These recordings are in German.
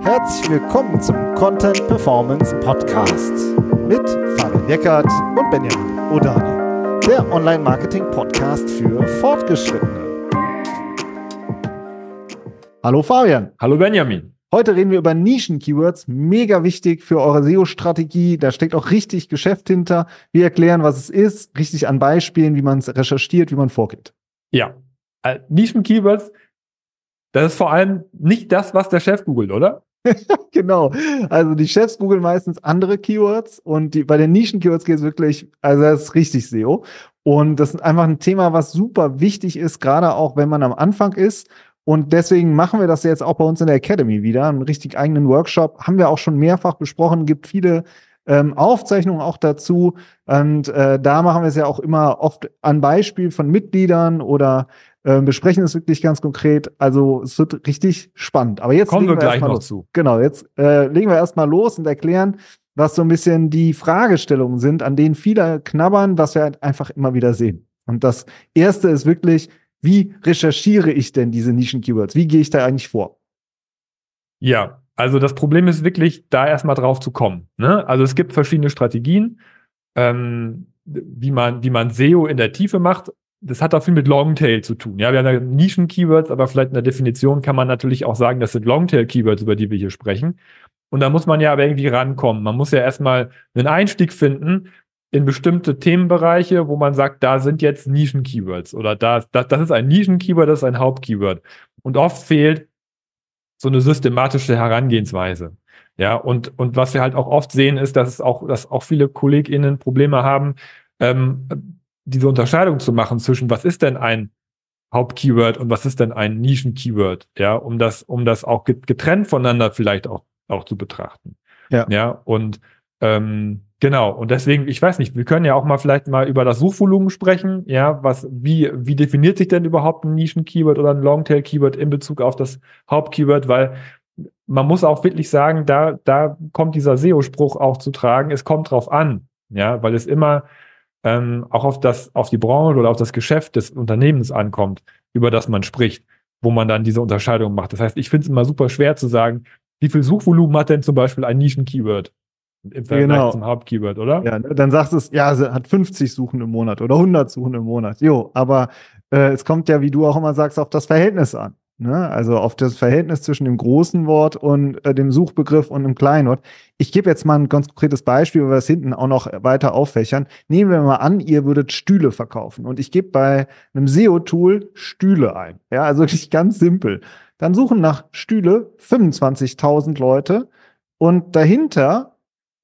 Herzlich willkommen zum Content Performance Podcast mit Fabian Eckert und Benjamin Odani, der Online-Marketing-Podcast für Fortgeschrittene. Hallo Fabian. Hallo Benjamin. Heute reden wir über Nischen-Keywords. Mega wichtig für eure SEO-Strategie. Da steckt auch richtig Geschäft hinter. Wir erklären, was es ist, richtig an Beispielen, wie man es recherchiert, wie man vorgeht. Ja, äh, Nischen-Keywords, das ist vor allem nicht das, was der Chef googelt, oder? genau. Also die Chefs googeln meistens andere Keywords und die, bei den Nischen-Keywords geht es wirklich, also das ist richtig SEO. Und das ist einfach ein Thema, was super wichtig ist, gerade auch wenn man am Anfang ist. Und deswegen machen wir das jetzt auch bei uns in der Academy wieder, einen richtig eigenen Workshop. Haben wir auch schon mehrfach besprochen, gibt viele ähm, Aufzeichnungen auch dazu. Und äh, da machen wir es ja auch immer oft an Beispiel von Mitgliedern oder besprechen es wirklich ganz konkret. Also es wird richtig spannend. Aber jetzt kommen wir, wir gleich noch los. zu. Genau, jetzt äh, legen wir erstmal los und erklären, was so ein bisschen die Fragestellungen sind, an denen viele knabbern, was wir halt einfach immer wieder sehen. Und das erste ist wirklich, wie recherchiere ich denn diese Nischen-Keywords? Wie gehe ich da eigentlich vor? Ja, also das Problem ist wirklich, da erstmal drauf zu kommen. Ne? Also es gibt verschiedene Strategien, ähm, wie man, wie man SEO in der Tiefe macht. Das hat auch viel mit Longtail zu tun. Ja, wir haben ja Nischen-Keywords, aber vielleicht in der Definition kann man natürlich auch sagen, das sind Longtail-Keywords, über die wir hier sprechen. Und da muss man ja aber irgendwie rankommen. Man muss ja erstmal einen Einstieg finden in bestimmte Themenbereiche, wo man sagt, da sind jetzt Nischen-Keywords oder da, das, das ist ein Nischen-Keyword, das ist ein Hauptkeyword. Und oft fehlt so eine systematische Herangehensweise. Ja, und, und was wir halt auch oft sehen, ist, dass es auch, dass auch viele KollegInnen Probleme haben, ähm, diese Unterscheidung zu machen zwischen, was ist denn ein Hauptkeyword und was ist denn ein Nischen-Keyword, ja, um das, um das auch getrennt voneinander vielleicht auch, auch zu betrachten. Ja. Ja, und ähm, Genau, und deswegen, ich weiß nicht, wir können ja auch mal vielleicht mal über das Suchvolumen sprechen. Ja, was, wie, wie definiert sich denn überhaupt ein Nischen-Keyword oder ein Longtail-Keyword in Bezug auf das Hauptkeyword? Weil man muss auch wirklich sagen, da, da kommt dieser SEO-Spruch auch zu tragen, es kommt drauf an. Ja, weil es immer ähm, auch auf das, auf die Branche oder auf das Geschäft des Unternehmens ankommt, über das man spricht, wo man dann diese Unterscheidung macht. Das heißt, ich finde es immer super schwer zu sagen, wie viel Suchvolumen hat denn zum Beispiel ein Nischen-Keyword? Im Vergleich genau. zum Hauptkeyword, oder? Ja, ne? dann sagst du es, ja, sie hat 50 Suchen im Monat oder 100 Suchen im Monat. Jo, aber äh, es kommt ja, wie du auch immer sagst, auf das Verhältnis an. Ne? Also auf das Verhältnis zwischen dem großen Wort und äh, dem Suchbegriff und dem kleinen Wort. Ich gebe jetzt mal ein ganz konkretes Beispiel, weil wir es hinten auch noch weiter auffächern. Nehmen wir mal an, ihr würdet Stühle verkaufen und ich gebe bei einem SEO-Tool Stühle ein. Ja, also wirklich ganz simpel. Dann suchen nach Stühle 25.000 Leute und dahinter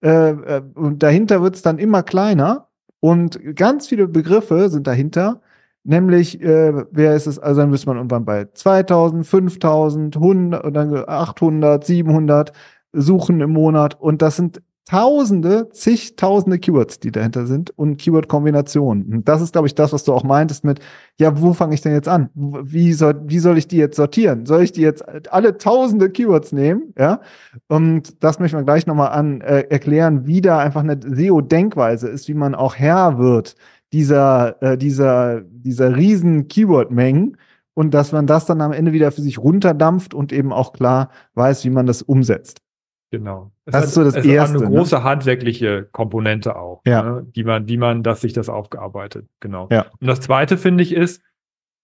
äh, äh, und dahinter wird es dann immer kleiner und ganz viele Begriffe sind dahinter. Nämlich, äh, wer ist es? Also dann müsste man irgendwann bei 2000, 5000, 100, und dann 800, 700 suchen im Monat. Und das sind Tausende, zigtausende Keywords, die dahinter sind und Keyword-Kombinationen. Und das ist, glaube ich, das, was du auch meintest mit, ja, wo fange ich denn jetzt an? Wie soll, wie soll ich die jetzt sortieren? Soll ich die jetzt alle tausende Keywords nehmen? Ja. Und das möchte man gleich nochmal an äh, erklären, wie da einfach eine SEO-Denkweise ist, wie man auch Herr wird dieser, äh, dieser, dieser riesen Keyword-Mengen und dass man das dann am Ende wieder für sich runterdampft und eben auch klar weiß, wie man das umsetzt. Genau. Es das ist so das es erste. Ist eine ne? große ne? handwerkliche Komponente auch, ja. ne? die man, die man, dass sich das aufgearbeitet. Genau. Ja. Und das zweite finde ich ist,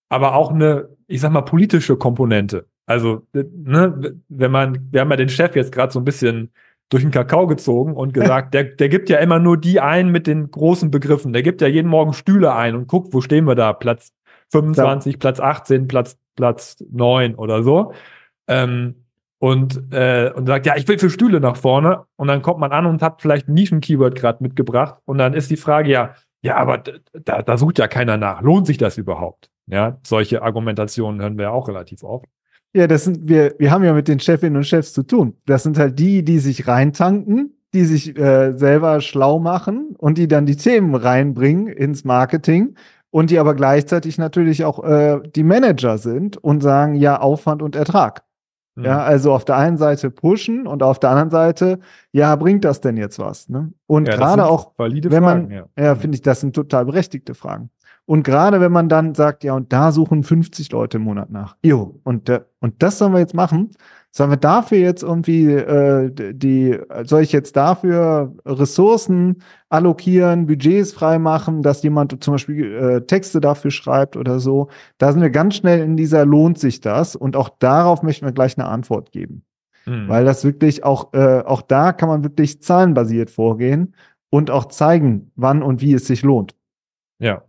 aber auch eine, ich sag mal, politische Komponente. Also, ne, wenn man, wir haben ja den Chef jetzt gerade so ein bisschen durch den Kakao gezogen und gesagt, der, der gibt ja immer nur die ein mit den großen Begriffen. Der gibt ja jeden Morgen Stühle ein und guckt, wo stehen wir da? Platz 25, ja. Platz 18, Platz, Platz 9 oder so. Ähm, und, äh, und sagt, ja, ich will für Stühle nach vorne. Und dann kommt man an und hat vielleicht ein Nischen-Keyword gerade mitgebracht. Und dann ist die Frage, ja, ja, aber da, da sucht ja keiner nach. Lohnt sich das überhaupt? Ja, solche Argumentationen hören wir ja auch relativ oft. Ja, das sind, wir, wir haben ja mit den Chefinnen und Chefs zu tun. Das sind halt die, die sich reintanken, die sich äh, selber schlau machen und die dann die Themen reinbringen ins Marketing und die aber gleichzeitig natürlich auch äh, die Manager sind und sagen, ja, Aufwand und Ertrag. Ja, mhm. also auf der einen Seite pushen und auf der anderen Seite, ja, bringt das denn jetzt was? Ne? Und ja, gerade auch, wenn man, ja, ja mhm. finde ich, das sind total berechtigte Fragen. Und gerade wenn man dann sagt, ja, und da suchen 50 Leute im Monat nach. Jo, und, und das sollen wir jetzt machen. Sollen wir dafür jetzt irgendwie äh, die, soll ich jetzt dafür Ressourcen allokieren, Budgets freimachen, dass jemand zum Beispiel äh, Texte dafür schreibt oder so? Da sind wir ganz schnell in dieser lohnt sich das und auch darauf möchten wir gleich eine Antwort geben. Mhm. Weil das wirklich auch, äh, auch da kann man wirklich zahlenbasiert vorgehen und auch zeigen, wann und wie es sich lohnt. Ja,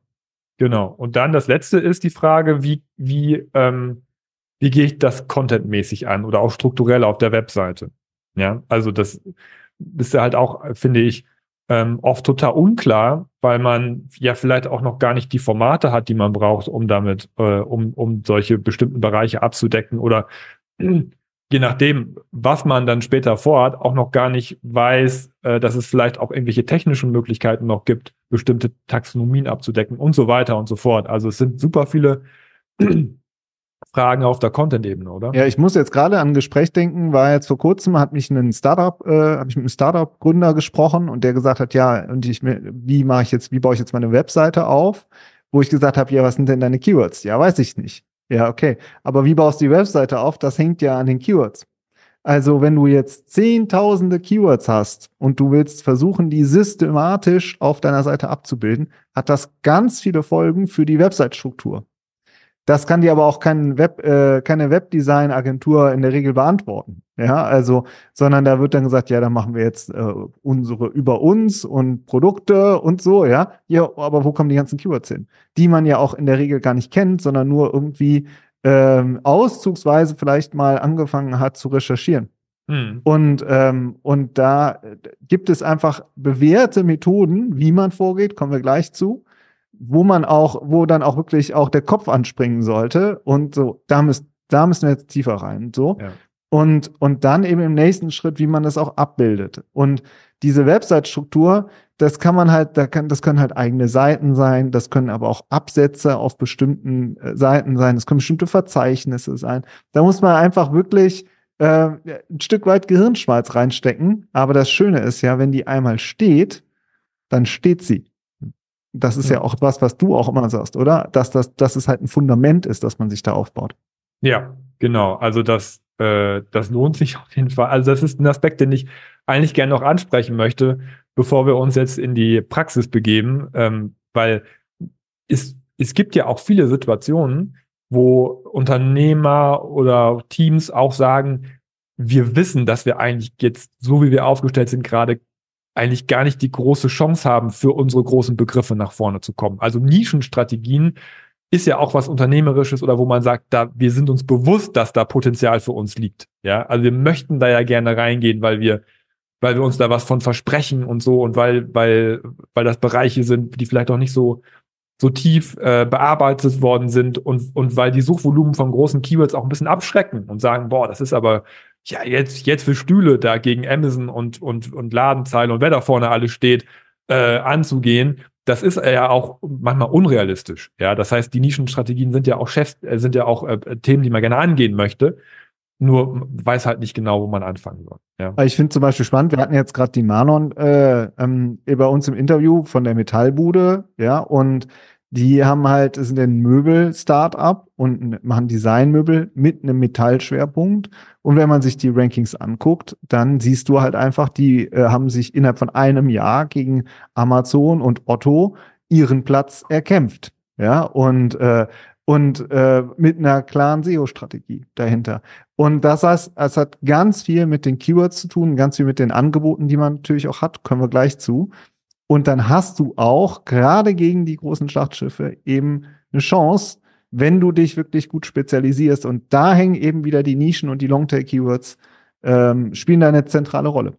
genau. Und dann das letzte ist die Frage, wie, wie, ähm, wie gehe ich das contentmäßig an oder auch strukturell auf der Webseite? Ja, also das ist ja halt auch, finde ich, ähm, oft total unklar, weil man ja vielleicht auch noch gar nicht die Formate hat, die man braucht, um damit, äh, um, um solche bestimmten Bereiche abzudecken oder je nachdem, was man dann später vorhat, auch noch gar nicht weiß, äh, dass es vielleicht auch irgendwelche technischen Möglichkeiten noch gibt, bestimmte Taxonomien abzudecken und so weiter und so fort. Also es sind super viele Fragen auf der Content-Ebene, oder? Ja, ich muss jetzt gerade an ein Gespräch denken, war jetzt vor kurzem, hat mich ein Startup, äh, habe ich mit einem Startup-Gründer gesprochen und der gesagt hat, ja, und ich, wie mache ich jetzt, wie baue ich jetzt meine Webseite auf? Wo ich gesagt habe, ja, was sind denn deine Keywords? Ja, weiß ich nicht. Ja, okay. Aber wie baust du die Webseite auf? Das hängt ja an den Keywords. Also, wenn du jetzt zehntausende Keywords hast und du willst versuchen, die systematisch auf deiner Seite abzubilden, hat das ganz viele Folgen für die Website-Struktur. Das kann dir aber auch kein Web, äh, keine Webdesign-Agentur in der Regel beantworten. Ja, also, sondern da wird dann gesagt, ja, dann machen wir jetzt äh, unsere über uns und Produkte und so, ja. Ja, aber wo kommen die ganzen Keywords hin? Die man ja auch in der Regel gar nicht kennt, sondern nur irgendwie ähm, auszugsweise vielleicht mal angefangen hat zu recherchieren. Hm. Und, ähm, und da gibt es einfach bewährte Methoden, wie man vorgeht, kommen wir gleich zu wo man auch, wo dann auch wirklich auch der Kopf anspringen sollte und so, da müssen, da müssen wir jetzt tiefer rein, so. Ja. Und, und dann eben im nächsten Schritt, wie man das auch abbildet. Und diese Website-Struktur, das kann man halt, da kann, das können halt eigene Seiten sein, das können aber auch Absätze auf bestimmten äh, Seiten sein, das können bestimmte Verzeichnisse sein. Da muss man einfach wirklich äh, ein Stück weit Gehirnschmalz reinstecken. Aber das Schöne ist ja, wenn die einmal steht, dann steht sie. Das ist ja. ja auch was, was du auch immer sagst, oder? Dass, das, dass es halt ein Fundament ist, dass man sich da aufbaut. Ja, genau. Also das, äh, das lohnt sich auf jeden Fall. Also das ist ein Aspekt, den ich eigentlich gerne noch ansprechen möchte, bevor wir uns jetzt in die Praxis begeben, ähm, weil es, es gibt ja auch viele Situationen, wo Unternehmer oder Teams auch sagen, wir wissen, dass wir eigentlich jetzt, so wie wir aufgestellt sind, gerade eigentlich gar nicht die große Chance haben, für unsere großen Begriffe nach vorne zu kommen. Also Nischenstrategien ist ja auch was Unternehmerisches oder wo man sagt, da, wir sind uns bewusst, dass da Potenzial für uns liegt. Ja, also wir möchten da ja gerne reingehen, weil wir, weil wir uns da was von versprechen und so und weil, weil, weil das Bereiche sind, die vielleicht auch nicht so, so tief äh, bearbeitet worden sind und, und weil die Suchvolumen von großen Keywords auch ein bisschen abschrecken und sagen, boah, das ist aber ja, jetzt, jetzt für Stühle da gegen Amazon und, und, und Ladenzeile und wer da vorne alles steht, äh, anzugehen, das ist ja auch manchmal unrealistisch. Ja, das heißt, die Nischenstrategien sind ja auch Chefs, äh, sind ja auch äh, Themen, die man gerne angehen möchte. Nur weiß halt nicht genau, wo man anfangen soll. Ja. Ich finde zum Beispiel spannend, wir hatten jetzt gerade die Manon äh, ähm, bei uns im Interview von der Metallbude, ja, und die haben halt, sind ein Möbel-Startup und machen Designmöbel mit einem Metallschwerpunkt. Und wenn man sich die Rankings anguckt, dann siehst du halt einfach, die äh, haben sich innerhalb von einem Jahr gegen Amazon und Otto ihren Platz erkämpft. Ja, und, äh, und äh, mit einer klaren SEO-Strategie dahinter. Und das heißt, es hat ganz viel mit den Keywords zu tun, ganz viel mit den Angeboten, die man natürlich auch hat, kommen wir gleich zu. Und dann hast du auch gerade gegen die großen Schlachtschiffe eben eine Chance, wenn du dich wirklich gut spezialisierst. Und da hängen eben wieder die Nischen und die Longtail-Keywords, ähm, spielen da eine zentrale Rolle.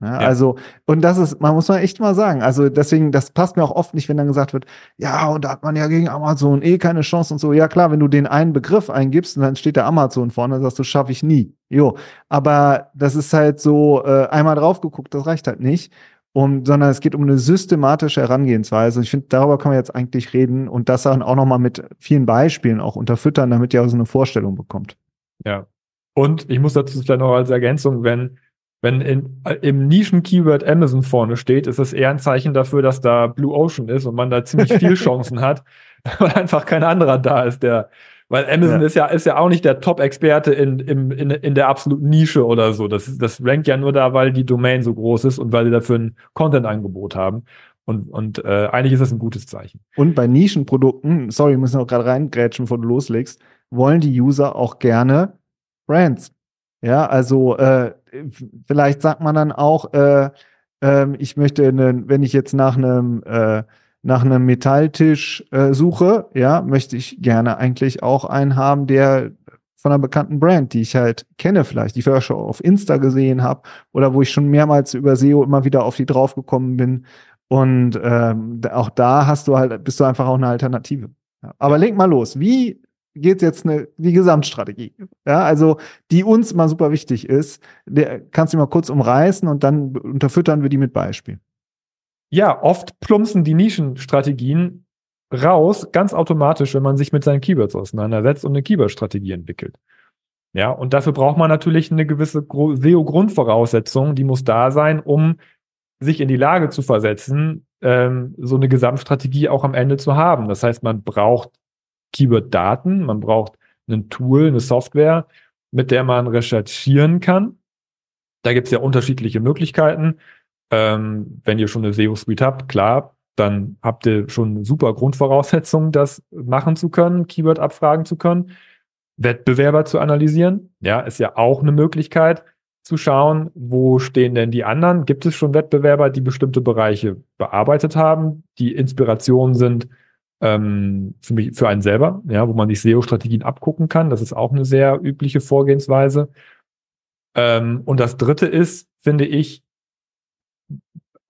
Ja, ja. Also, und das ist, man muss mal echt mal sagen, also deswegen, das passt mir auch oft nicht, wenn dann gesagt wird, ja, und da hat man ja gegen Amazon eh keine Chance und so. Ja, klar, wenn du den einen Begriff eingibst und dann steht der Amazon vorne, dann sagst du, schaffe ich nie. Jo, aber das ist halt so, äh, einmal drauf geguckt, das reicht halt nicht um, sondern es geht um eine systematische Herangehensweise. Ich finde, darüber kann man jetzt eigentlich reden und das dann auch nochmal mit vielen Beispielen auch unterfüttern, damit ihr auch so eine Vorstellung bekommt. Ja. Und ich muss dazu vielleicht noch als Ergänzung, wenn, wenn in, im Nischen-Keyword Amazon vorne steht, ist das eher ein Zeichen dafür, dass da Blue Ocean ist und man da ziemlich viel Chancen hat, weil einfach kein anderer da ist, der, weil Amazon ja. ist ja, ist ja auch nicht der Top-Experte in, in, in, in der absoluten Nische oder so. Das, das rankt ja nur da, weil die Domain so groß ist und weil sie dafür ein Content-Angebot haben. Und, und äh, eigentlich ist das ein gutes Zeichen. Und bei Nischenprodukten, sorry, wir müssen auch gerade reingrätschen, bevor du loslegst, wollen die User auch gerne Brands. Ja, also äh, vielleicht sagt man dann auch, äh, äh, ich möchte, einen, wenn ich jetzt nach einem äh, nach einem Metalltisch äh, suche, ja, möchte ich gerne eigentlich auch einen haben, der von einer bekannten Brand, die ich halt kenne vielleicht, die ich schon auf Insta gesehen habe oder wo ich schon mehrmals über SEO immer wieder auf die draufgekommen bin. Und ähm, auch da hast du halt, bist du einfach auch eine Alternative. Ja. Aber leg mal los. Wie geht jetzt eine, die Gesamtstrategie? Ja, also die uns immer super wichtig ist. Der, kannst du mal kurz umreißen und dann unterfüttern wir die mit Beispielen ja, oft plumpsen die Nischenstrategien raus, ganz automatisch, wenn man sich mit seinen Keywords auseinandersetzt und eine Keyword-Strategie entwickelt. Ja, und dafür braucht man natürlich eine gewisse SEO-Grundvoraussetzung, die muss da sein, um sich in die Lage zu versetzen, ähm, so eine Gesamtstrategie auch am Ende zu haben. Das heißt, man braucht Keyword-Daten, man braucht ein Tool, eine Software, mit der man recherchieren kann. Da gibt es ja unterschiedliche Möglichkeiten. Ähm, wenn ihr schon eine SEO-Suite habt, klar, dann habt ihr schon super Grundvoraussetzungen, das machen zu können, Keyword abfragen zu können. Wettbewerber zu analysieren, ja, ist ja auch eine Möglichkeit zu schauen, wo stehen denn die anderen? Gibt es schon Wettbewerber, die bestimmte Bereiche bearbeitet haben, die Inspiration sind ähm, für mich, für einen selber, ja, wo man sich SEO-Strategien abgucken kann. Das ist auch eine sehr übliche Vorgehensweise. Ähm, und das dritte ist, finde ich,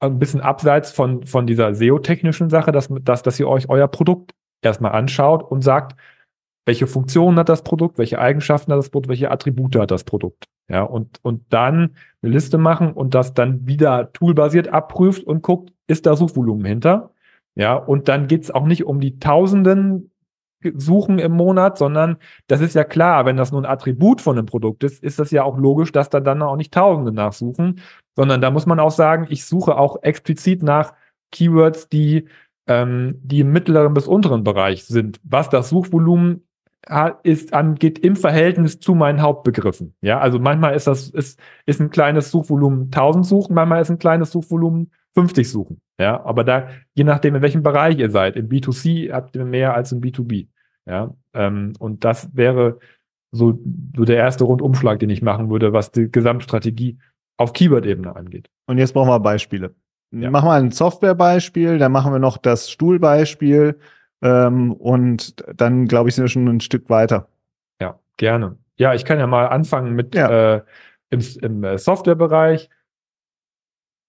ein bisschen abseits von, von dieser SEO-technischen Sache, dass, dass, dass ihr euch euer Produkt erstmal anschaut und sagt, welche Funktionen hat das Produkt, welche Eigenschaften hat das Produkt, welche Attribute hat das Produkt. Ja, und, und dann eine Liste machen und das dann wieder toolbasiert abprüft und guckt, ist da Suchvolumen hinter? Ja, und dann geht's auch nicht um die Tausenden Suchen im Monat, sondern das ist ja klar, wenn das nur ein Attribut von einem Produkt ist, ist das ja auch logisch, dass da dann auch nicht Tausende nachsuchen, sondern da muss man auch sagen, ich suche auch explizit nach Keywords, die, ähm, die im mittleren bis unteren Bereich sind, was das Suchvolumen ist, angeht im Verhältnis zu meinen Hauptbegriffen. Ja, also manchmal ist das, ist, ist ein kleines Suchvolumen 1000 Suchen, manchmal ist ein kleines Suchvolumen 50 Suchen. Ja, aber da, je nachdem, in welchem Bereich ihr seid, im B2C habt ihr mehr als im B2B. Ja, ähm, und das wäre so, so der erste Rundumschlag, den ich machen würde, was die Gesamtstrategie auf Keyword-Ebene angeht. Und jetzt brauchen wir Beispiele. Ja. Machen wir ein Software-Beispiel, dann machen wir noch das Stuhlbeispiel ähm, und dann, glaube ich, sind wir schon ein Stück weiter. Ja, gerne. Ja, ich kann ja mal anfangen mit ja. äh, im, im äh, Softwarebereich.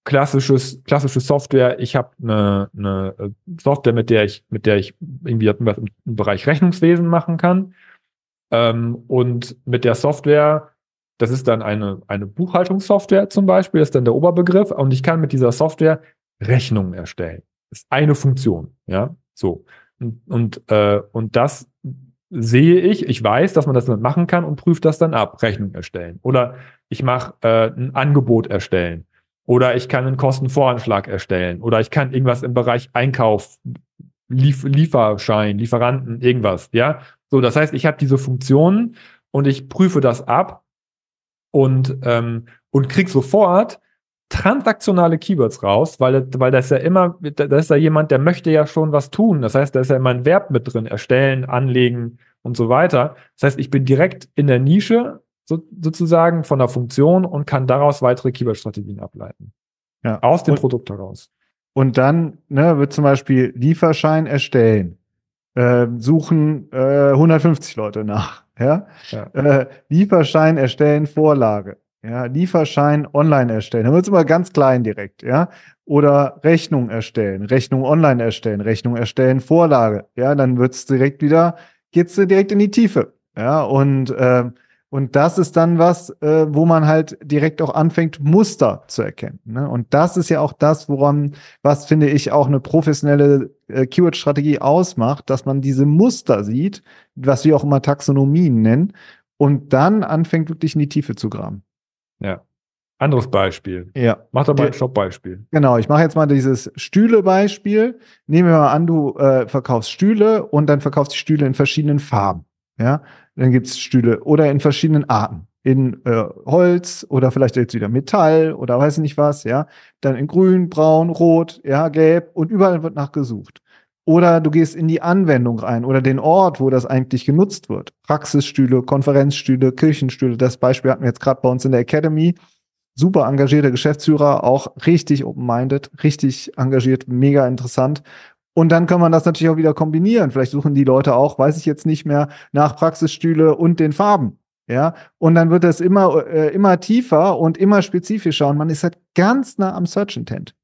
Klassisches, klassische Software. Ich habe eine, eine äh, Software, mit der ich, mit der ich irgendwie was im Bereich Rechnungswesen machen kann. Ähm, und mit der Software das ist dann eine, eine Buchhaltungssoftware zum Beispiel, das ist dann der Oberbegriff. Und ich kann mit dieser Software Rechnungen erstellen. Das ist eine Funktion. Ja, so. Und, und, äh, und das sehe ich, ich weiß, dass man das dann machen kann und prüfe das dann ab, Rechnung erstellen. Oder ich mache äh, ein Angebot erstellen. Oder ich kann einen Kostenvoranschlag erstellen. Oder ich kann irgendwas im Bereich Einkauf, Lief Lieferschein, Lieferanten, irgendwas. Ja, so. Das heißt, ich habe diese Funktionen und ich prüfe das ab und, ähm, und krieg sofort transaktionale Keywords raus, weil, weil das ja immer, da ist ja jemand, der möchte ja schon was tun. Das heißt, da ist ja immer ein Verb mit drin, erstellen, anlegen und so weiter. Das heißt, ich bin direkt in der Nische so, sozusagen von der Funktion und kann daraus weitere Keyword-Strategien ableiten. Ja. Aus dem und, Produkt heraus. Und dann ne, wird zum Beispiel Lieferschein erstellen. Äh, suchen äh, 150 Leute nach. Ja? ja. Äh, Lieferschein erstellen, Vorlage. Ja, Lieferschein online erstellen. Dann wird es immer ganz klein direkt, ja. Oder Rechnung erstellen, Rechnung online erstellen, Rechnung erstellen, Vorlage. Ja, dann wird es direkt wieder, geht's direkt in die Tiefe. Ja, und äh, und das ist dann was, äh, wo man halt direkt auch anfängt, Muster zu erkennen. Ne? Und das ist ja auch das, woran, was finde ich auch eine professionelle äh, Keyword-Strategie ausmacht, dass man diese Muster sieht, was wir auch immer Taxonomien nennen, und dann anfängt wirklich in die Tiefe zu graben. Ja. Anderes Beispiel. Ja. Mach doch mal ein Shop-Beispiel. Genau, ich mache jetzt mal dieses Stühle-Beispiel. Nehmen wir mal an, du äh, verkaufst Stühle und dann verkaufst du Stühle in verschiedenen Farben. Ja, dann gibt's Stühle oder in verschiedenen Arten. In äh, Holz oder vielleicht jetzt wieder Metall oder weiß ich nicht was, ja. Dann in grün, braun, rot, ja, gelb und überall wird nachgesucht. Oder du gehst in die Anwendung rein oder den Ort, wo das eigentlich genutzt wird. Praxisstühle, Konferenzstühle, Kirchenstühle. Das Beispiel hatten wir jetzt gerade bei uns in der Academy. Super engagierter Geschäftsführer, auch richtig open-minded, richtig engagiert, mega interessant. Und dann kann man das natürlich auch wieder kombinieren. Vielleicht suchen die Leute auch, weiß ich jetzt nicht mehr, nach Praxisstühle und den Farben. Ja, und dann wird das immer, äh, immer tiefer und immer spezifischer und man ist halt ganz nah am Search Intent.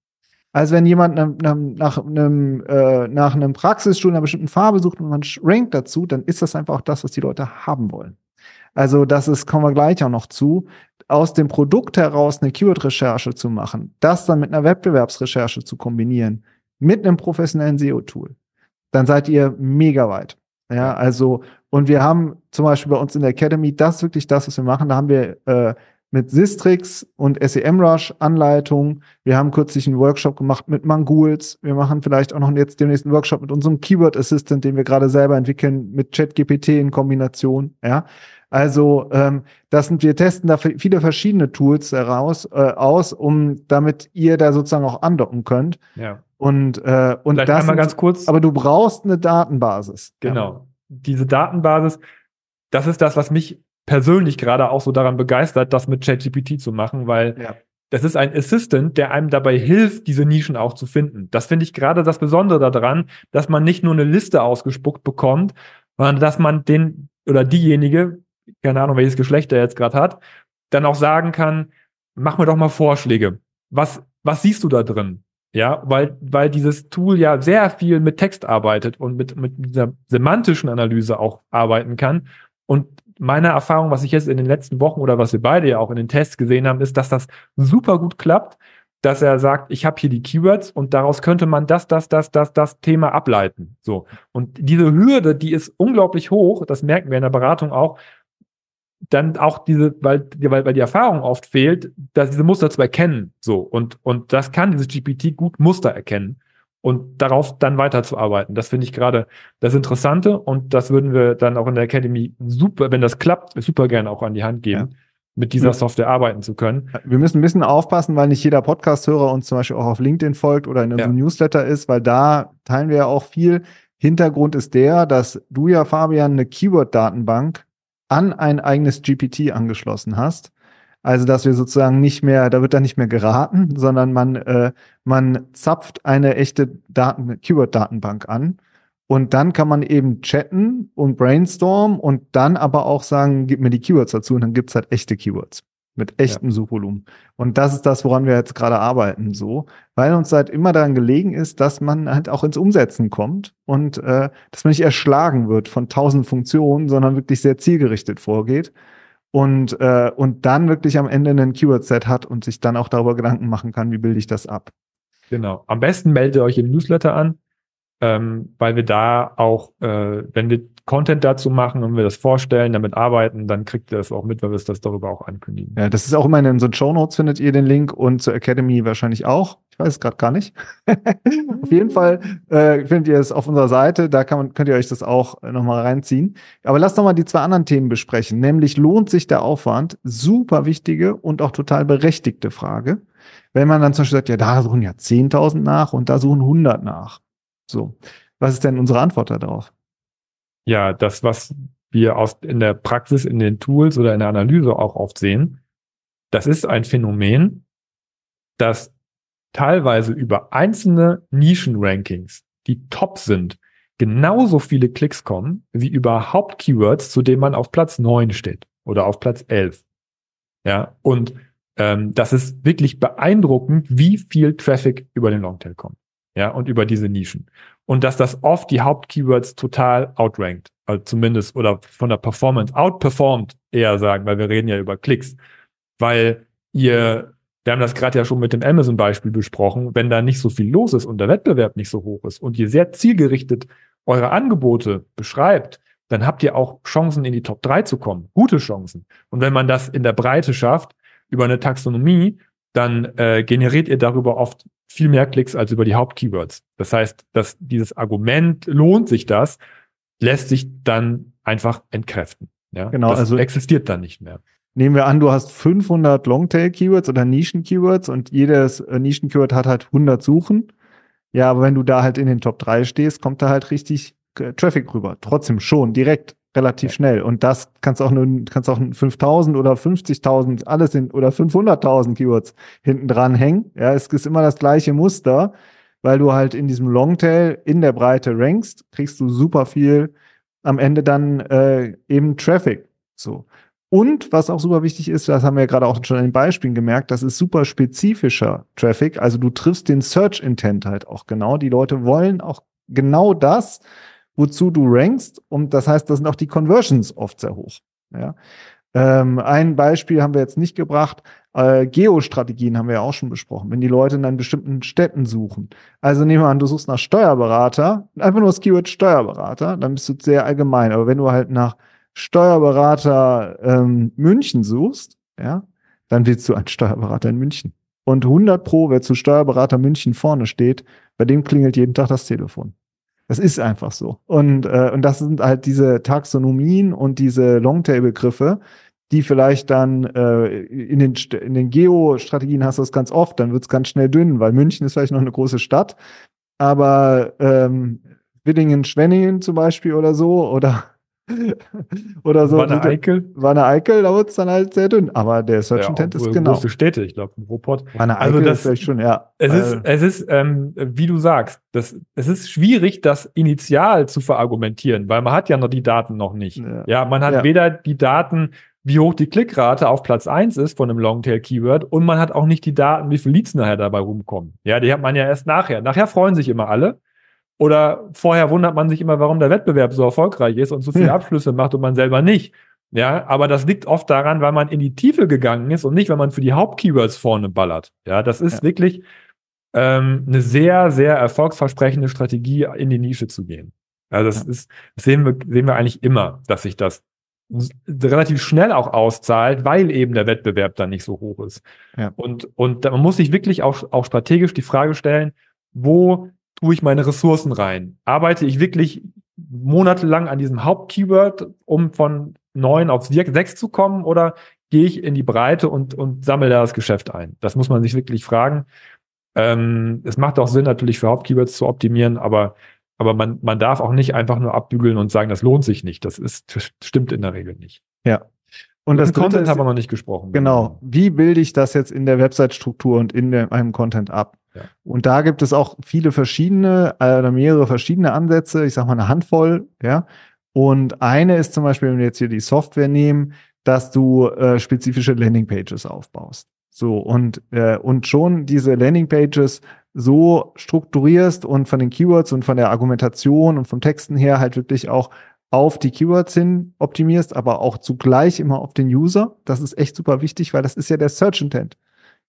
Also wenn jemand ne, nach einem äh, nach einem Praxisstuhl einer bestimmten Farbe sucht und man rankt dazu, dann ist das einfach auch das, was die Leute haben wollen. Also das ist, kommen wir gleich auch noch zu, aus dem Produkt heraus eine Keyword-Recherche zu machen, das dann mit einer Wettbewerbsrecherche zu kombinieren, mit einem professionellen SEO-Tool, dann seid ihr mega weit. Ja, also, und wir haben zum Beispiel bei uns in der Academy, das wirklich das, was wir machen. Da haben wir äh, mit Sistrix und SEMrush Anleitungen. Wir haben kürzlich einen Workshop gemacht mit Mangools. Wir machen vielleicht auch noch jetzt demnächst einen Workshop mit unserem Keyword Assistant, den wir gerade selber entwickeln, mit ChatGPT in Kombination. Ja, also ähm, das sind wir testen da viele verschiedene Tools heraus äh, aus, um damit ihr da sozusagen auch andocken könnt. Ja. Und äh, und Vielleicht das einmal ganz kurz. aber du brauchst eine Datenbasis. Genau. Diese Datenbasis, das ist das, was mich persönlich gerade auch so daran begeistert, das mit ChatGPT zu machen, weil Ja. das ist ein Assistant, der einem dabei hilft, diese Nischen auch zu finden. Das finde ich gerade das Besondere daran, dass man nicht nur eine Liste ausgespuckt bekommt, sondern dass man den oder diejenige, keine Ahnung, welches Geschlecht er jetzt gerade hat, dann auch sagen kann, mach mir doch mal Vorschläge. Was, was siehst du da drin? Ja, weil, weil dieses Tool ja sehr viel mit Text arbeitet und mit, mit dieser semantischen Analyse auch arbeiten kann. Und meine Erfahrung, was ich jetzt in den letzten Wochen oder was wir beide ja auch in den Tests gesehen haben, ist, dass das super gut klappt, dass er sagt, ich habe hier die Keywords und daraus könnte man das, das, das, das, das Thema ableiten. So. Und diese Hürde, die ist unglaublich hoch, das merken wir in der Beratung auch, dann auch diese, weil, weil, weil die Erfahrung oft fehlt, dass diese Muster zu erkennen. So. Und, und das kann dieses GPT gut Muster erkennen und darauf dann weiterzuarbeiten. Das finde ich gerade das Interessante und das würden wir dann auch in der Academy super, wenn das klappt, super gerne auch an die Hand geben, mit dieser Ja. Software arbeiten zu können. Wir müssen ein bisschen aufpassen, weil nicht jeder Podcast-Hörer uns zum Beispiel auch auf LinkedIn folgt oder in unserem Newsletter ist, weil da teilen wir ja auch viel. Hintergrund ist der, dass du ja, Fabian, eine Keyword-Datenbank an ein eigenes GPT angeschlossen hast. Also, dass wir sozusagen nicht mehr, da wird dann nicht mehr geraten, sondern man, äh, man zapft eine echte Daten, Keyword-Datenbank an. Und dann kann man eben chatten und brainstormen und dann aber auch sagen, gib mir die Keywords dazu und dann gibt's halt echte Keywords mit echtem Suchvolumen. Und das ist das, woran wir jetzt gerade arbeiten, so, weil uns halt immer daran gelegen ist, dass man halt auch ins Umsetzen kommt und äh, dass man nicht erschlagen wird von tausend Funktionen, sondern wirklich sehr zielgerichtet vorgeht und, äh, und dann wirklich am Ende einen Keyword-Set hat und sich dann auch darüber Gedanken machen kann, wie bilde ich das ab. Genau. Am besten meldet euch im Newsletter an, ähm, weil wir da auch, äh, wenn wir Content dazu machen und wir das vorstellen, damit arbeiten, dann kriegt ihr das auch mit, weil wir es das darüber auch ankündigen. Ja, das ist auch immer in unseren Show Notes findet ihr den Link und zur Academy wahrscheinlich auch. Ich weiß es gerade gar nicht. auf jeden Fall äh, findet ihr es auf unserer Seite. Da kann man, könnt ihr euch das auch nochmal reinziehen. Aber lasst noch mal die zwei anderen Themen besprechen. Nämlich lohnt sich der Aufwand? Super wichtige und auch total berechtigte Frage. Wenn man dann zum Beispiel sagt, ja, da suchen ja 10.000 nach und da suchen 100 nach. So. Was ist denn unsere Antwort darauf? Ja, das, was wir aus, in der Praxis, in den Tools oder in der Analyse auch oft sehen, das ist ein Phänomen, dass teilweise über einzelne Nischen-Rankings, die top sind, genauso viele Klicks kommen, wie über Hauptkeywords, zu denen man auf Platz 9 steht oder auf Platz 11. Ja, und ähm, das ist wirklich beeindruckend, wie viel Traffic über den Longtail kommt. Ja, und über diese Nischen. Und dass das oft die Hauptkeywords total outrankt. Also zumindest oder von der Performance outperformed eher sagen, weil wir reden ja über Klicks. Weil ihr, wir haben das gerade ja schon mit dem Amazon-Beispiel besprochen, wenn da nicht so viel los ist und der Wettbewerb nicht so hoch ist und ihr sehr zielgerichtet eure Angebote beschreibt, dann habt ihr auch Chancen, in die Top 3 zu kommen. Gute Chancen. Und wenn man das in der Breite schafft, über eine Taxonomie, dann äh, generiert ihr darüber oft viel mehr Klicks als über die Hauptkeywords. Das heißt, dass dieses Argument lohnt sich das, lässt sich dann einfach entkräften. Ja? Genau, das also existiert dann nicht mehr. Nehmen wir an, du hast 500 Longtail-Keywords oder Nischen-Keywords und jedes äh, Nischen-Keyword hat halt 100 Suchen. Ja, aber wenn du da halt in den Top 3 stehst, kommt da halt richtig äh, Traffic rüber. Trotzdem schon, direkt, relativ schnell. Und das kannst auch nur, kannst auch 5000 oder 50.000, alles in, oder 500.000 Keywords hinten dran hängen. Ja, es ist immer das gleiche Muster, weil du halt in diesem Longtail in der Breite rankst, kriegst du super viel am Ende dann äh, eben Traffic. So. Und was auch super wichtig ist, das haben wir ja gerade auch schon in den Beispielen gemerkt, das ist super spezifischer Traffic. Also du triffst den Search Intent halt auch genau. Die Leute wollen auch genau das, wozu du rankst. Und das heißt, das sind auch die Conversions oft sehr hoch. Ja. Ähm, ein Beispiel haben wir jetzt nicht gebracht. Äh, Geostrategien haben wir ja auch schon besprochen, wenn die Leute in bestimmten Städten suchen. Also nehmen wir an, du suchst nach Steuerberater, einfach nur das Keyword Steuerberater, dann bist du sehr allgemein. Aber wenn du halt nach Steuerberater ähm, München suchst, ja, dann willst du einen Steuerberater in München. Und 100 Pro, wer zu Steuerberater München vorne steht, bei dem klingelt jeden Tag das Telefon. Das ist einfach so. Und, äh, und das sind halt diese Taxonomien und diese Longtail-Begriffe, die vielleicht dann äh, in den, in den Geo-Strategien hast du das ganz oft, dann wird es ganz schnell dünn, weil München ist vielleicht noch eine große Stadt, aber ähm, Willingen, Schwenningen zum Beispiel oder so, oder oder so. Wanne Eickel. Wanne Eickel, da wird es dann halt sehr dünn. Aber der Search Ja, Intent ist genau. Große Städte, ich glaube, Ruhrpott. Wanne Also Eickel das- ist vielleicht schon, ja. Es ist, Äh, es ist, ähm, wie du sagst, das, es ist schwierig, das initial zu verargumentieren, weil man hat ja noch die Daten noch nicht. Ja. Ja, man hat Ja. weder die Daten, wie hoch die Klickrate auf Platz 1 ist von einem Longtail-Keyword und man hat auch nicht die Daten, wie viele Leads nachher dabei rumkommen. Ja, die hat man ja erst nachher. Nachher freuen sich immer alle. Oder vorher wundert man sich immer, warum der Wettbewerb so erfolgreich ist und so viele Hm. Abschlüsse macht und man selber nicht. Ja, aber das liegt oft daran, weil man in die Tiefe gegangen ist und nicht, weil man für die Hauptkeywords vorne ballert. Ja, das ist Ja. wirklich ähm, eine sehr, sehr erfolgsversprechende Strategie, in die Nische zu gehen. Also das Ja. ist, das sehen wir, sehen wir eigentlich immer, dass sich das relativ schnell auch auszahlt, weil eben der Wettbewerb dann nicht so hoch ist. Ja. Und, und man muss sich wirklich auch, auch strategisch die Frage stellen, wo tue ich meine Ressourcen rein? Arbeite ich wirklich monatelang an diesem Hauptkeyword, um von neun auf sechs zu kommen, oder gehe ich in die Breite und, und sammle da das Geschäft ein? Das muss man sich wirklich fragen. Ähm, es macht auch Sinn, natürlich für Hauptkeywords zu optimieren, aber, aber man, man darf auch nicht einfach nur abbügeln und sagen, das lohnt sich nicht. Das ist, das stimmt in der Regel nicht. ja. Und das dritte Content ist, haben wir noch nicht gesprochen. Genau. Wie bilde ich das jetzt in der Website-Struktur und in der, meinem Content ab? Ja. Und da gibt es auch viele verschiedene äh, oder mehrere verschiedene Ansätze. Ich sag mal eine Handvoll, ja. Und eine ist zum Beispiel, wenn wir jetzt hier die Software nehmen, dass du äh, spezifische Landingpages aufbaust. So und äh, und schon diese Landingpages so strukturierst und von den Keywords und von der Argumentation und vom Texten her halt wirklich auch auf die Keywords hin optimierst, aber auch zugleich immer auf den User. Das ist echt super wichtig, weil das ist ja der Search Intent.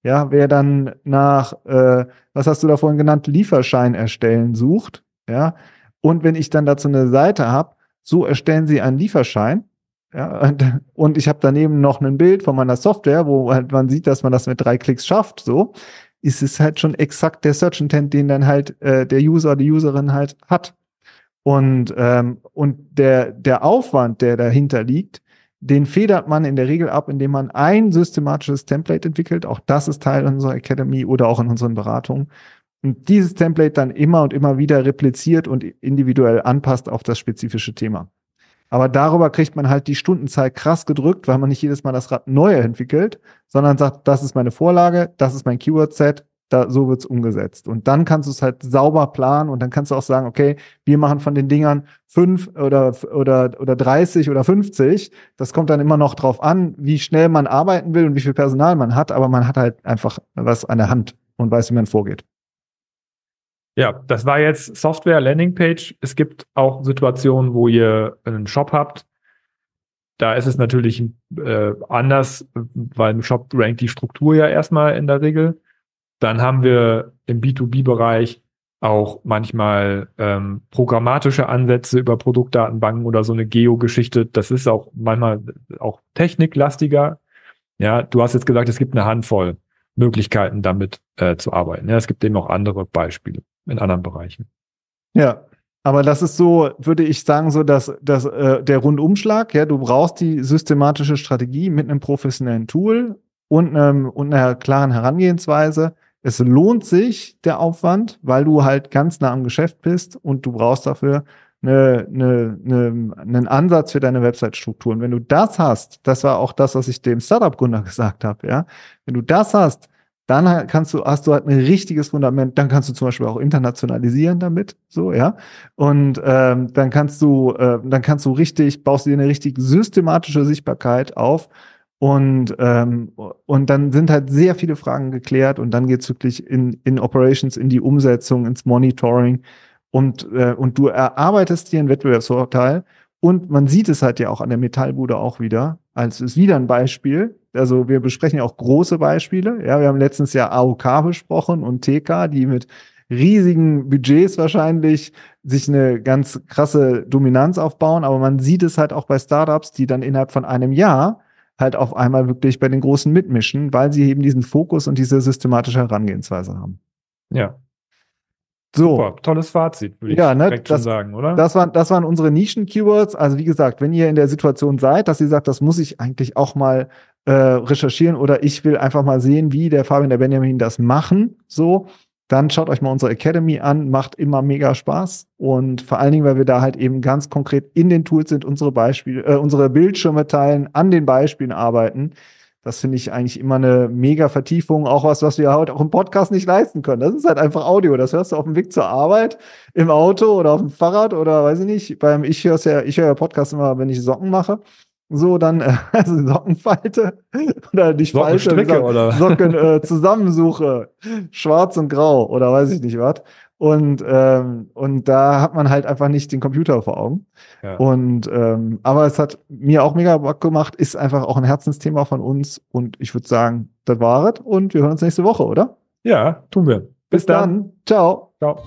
Ja, wer dann nach, äh, was hast du da vorhin genannt, Lieferschein erstellen sucht, ja, und wenn ich dann dazu eine Seite habe, so erstellen sie einen Lieferschein, ja, und, und ich habe daneben noch ein Bild von meiner Software, wo halt man sieht, dass man das mit drei Klicks schafft, so, ist es halt schon exakt der Search Intent, den dann halt äh, der User, die Userin halt hat. Und, ähm, und der, der Aufwand, der dahinter liegt, den federt man in der Regel ab, indem man ein systematisches Template entwickelt. Auch das ist Teil unserer Academy oder auch in unseren Beratungen. Und dieses Template dann immer und immer wieder repliziert und individuell anpasst auf das spezifische Thema. Aber darüber kriegt man halt die Stundenzahl krass gedrückt, weil man nicht jedes Mal das Rad neu entwickelt, sondern sagt, das ist meine Vorlage, das ist mein Keyword-Set, da, so wird's umgesetzt. Und dann kannst du es halt sauber planen und dann kannst du auch sagen, okay, wir machen von den Dingern fünf oder, oder, oder 30 oder 50. Das kommt dann immer noch drauf an, wie schnell man arbeiten will und wie viel Personal man hat, aber man hat halt einfach was an der Hand und weiß, wie man vorgeht. Ja, das war jetzt Software Landingpage. Es gibt auch Situationen, wo ihr einen Shop habt. Da ist es natürlich äh, anders, weil im Shop rankt die Struktur ja erstmal in der Regel. Dann haben wir im B2B-Bereich auch manchmal ähm, programmatische Ansätze über Produktdatenbanken oder so eine Geo-Geschichte. Das ist auch manchmal auch techniklastiger. Ja, du hast jetzt gesagt, es gibt eine Handvoll Möglichkeiten, damit äh, zu arbeiten. Ja, es gibt eben auch andere Beispiele in anderen Bereichen. Ja, aber das ist so, würde ich sagen, so dass, dass äh, der Rundumschlag, ja, du brauchst die systematische Strategie mit einem professionellen Tool und, einem, und einer klaren Herangehensweise. Es lohnt sich der Aufwand, weil du halt ganz nah am Geschäft bist und du brauchst dafür eine, eine, eine, einen Ansatz für deine Website-Struktur. Und wenn du das hast, das war auch das, was ich dem Startup-Gründer gesagt habe, ja, wenn du das hast, dann kannst du, hast du halt ein richtiges Fundament, dann kannst du zum Beispiel auch internationalisieren damit, so, ja. Und ähm, dann kannst du, äh, dann kannst du richtig, baust dir eine richtig systematische Sichtbarkeit auf und, ähm, und dann sind halt sehr viele Fragen geklärt und dann geht's wirklich in, in Operations, in die Umsetzung, ins Monitoring und, äh, und du erarbeitest dir einen Wettbewerbsvorteil und man sieht es halt ja auch an der Metallbude auch wieder, als ist wieder ein Beispiel. Also wir besprechen ja auch große Beispiele. Ja, wir haben letztens ja AOK besprochen und TK, die mit riesigen Budgets wahrscheinlich sich eine ganz krasse Dominanz aufbauen. Aber man sieht es halt auch bei Startups, die dann innerhalb von einem Jahr halt auf einmal wirklich bei den Großen mitmischen, weil sie eben diesen Fokus und diese systematische Herangehensweise haben. Ja, so. Super, tolles Fazit, würde ja, ich ne, direkt das, schon sagen, oder? Das waren, das waren unsere Nischen-Keywords. Also wie gesagt, wenn ihr in der Situation seid, dass ihr sagt, das muss ich eigentlich auch mal äh, recherchieren oder ich will einfach mal sehen, wie der Fabian, der Benjamin das machen, so, dann schaut euch mal unsere Academy an, macht immer mega Spaß und vor allen Dingen, weil wir da halt eben ganz konkret in den Tools sind, unsere Beispiele, äh, unsere Bildschirme teilen, an den Beispielen arbeiten. Das finde ich eigentlich immer eine mega Vertiefung, auch was, was wir heute auch im Podcast nicht leisten können. Das ist halt einfach Audio. Das hörst du auf dem Weg zur Arbeit, im Auto oder auf dem Fahrrad oder weiß ich nicht. Beim ich höre ja, ich höre ja Podcast immer, wenn ich Socken mache. So, dann äh, also Sockenfalte oder nicht Falte, oder? Socken äh, zusammensuche, schwarz und grau oder weiß ich nicht was. Und, ähm, und da hat man halt einfach nicht den Computer vor Augen. Ja. Und ähm, aber es hat mir auch mega Bock gemacht, ist einfach auch ein Herzensthema von uns. Und ich würde sagen, das war es. Und wir hören uns nächste Woche, oder? Ja, tun wir. Bis, Bis dann. dann. Ciao. Ciao.